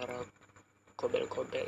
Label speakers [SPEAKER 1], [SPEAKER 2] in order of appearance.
[SPEAKER 1] para kobel-kobel.